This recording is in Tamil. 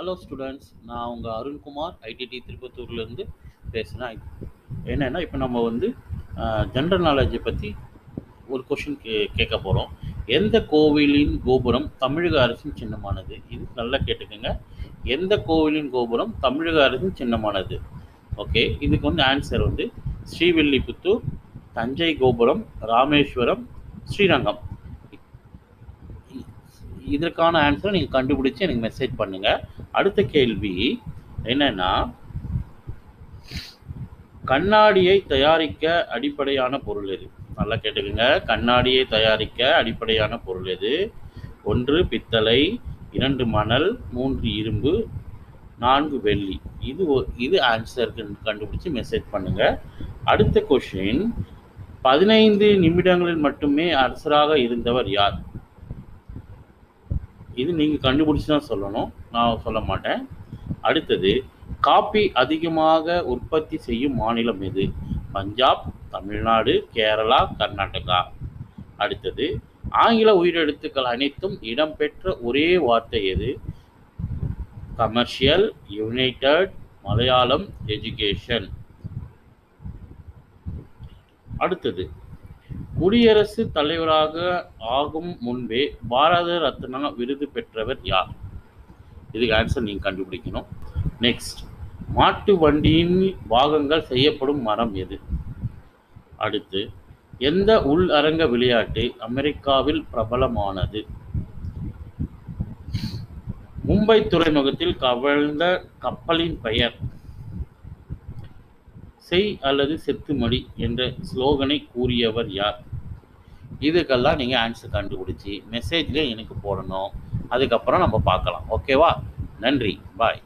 ஹலோ ஸ்டூடெண்ட்ஸ் நான் உங்கள் அருண்குமார் ஐடிடி திருப்பத்தூர்லேருந்து பேசுகிறேன் என்னென்னா இப்போ நம்ம வந்து ஜென்ரல் நாலேஜை பற்றி ஒரு கொஷின் கே கேட்க போகிறோம் எந்த கோவிலின் கோபுரம் தமிழக அரசின் சின்னமானது? இது நல்லா கேட்டுக்கோங்க. எந்த கோவிலின் கோபுரம் தமிழக அரசின் சின்னமானது? ஓகே இதுக்கு வந்து ஆன்சர் வந்து ஸ்ரீவில்லிபுத்தூர் தஞ்சை கோபுரம் ராமேஸ்வரம் ஸ்ரீரங்கம். இதற்கான ஆன்சரை நீங்கள் கண்டுபிடிச்சி எனக்கு மெசேஜ் பண்ணுங்கள் அடுத்த கேள்வி என்னன்னா கண்ணாடியை தயாரிக்க அடிப்படையான பொருள் எது? நல்லா கேட்டுக்கோங்க. கண்ணாடியை தயாரிக்க அடிப்படையான பொருள் எது? ஒன்று பித்தளை இரண்டு மணல் மூன்று இரும்பு நான்கு வெள்ளி. இது ஒ- இது ஆன்சர் கண்டுபிடிச்சி மெசேஜ் பண்ணுங்க. அடுத்த கொஷின் பதினைந்து நிமிடங்களில் மட்டுமே அரசராக இருந்தவர் யார்? இது நீங்கள் கண்டுபிடிச்சி தான் சொல்லணும். நான் சொல்ல மாட்டேன். அடுத்தது காப்பி அதிகமாக உற்பத்தி செய்யும் மாநிலம் எது? பஞ்சாப் தமிழ்நாடு கேரளா கர்நாடகா. அடுத்தது ஆங்கில உயிரெழுத்துக்கள் அனைத்தும் இடம்பெற்ற ஒரே வார்த்தை எது? Commercial united Malayalam education. அடுத்தது குடியரசுத் தலைவராக ஆகும் முன்பே பாரத ரத்னா விருது பெற்றவர் யார்? இதுக்கு ஆன்சர் நீங்கள் கண்டுபிடிக்கணும். நெக்ஸ்ட் மாட்டு வண்டியின் பாகங்கள் செய்யப்படும் மரம் எது? அடுத்து எந்த உள் அரங்க விளையாட்டு அமெரிக்காவில் பிரபலமானது? மும்பை துறைமுகத்தில் கவிழ்ந்த கப்பலின் பெயர் செய் அல்லது செத்துமடி என்ற ஸ்லோகனை கூறியவர் யார்? இதுக்கெல்லாம் நீங்கள் ஆன்சர் கண்டுபிடிச்சி மெசேஜ்லேயே எனக்கு போடணும். அதுக்கப்புறம் நம்ம பார்க்கலாம். ஓகேவா நன்றி. பாய்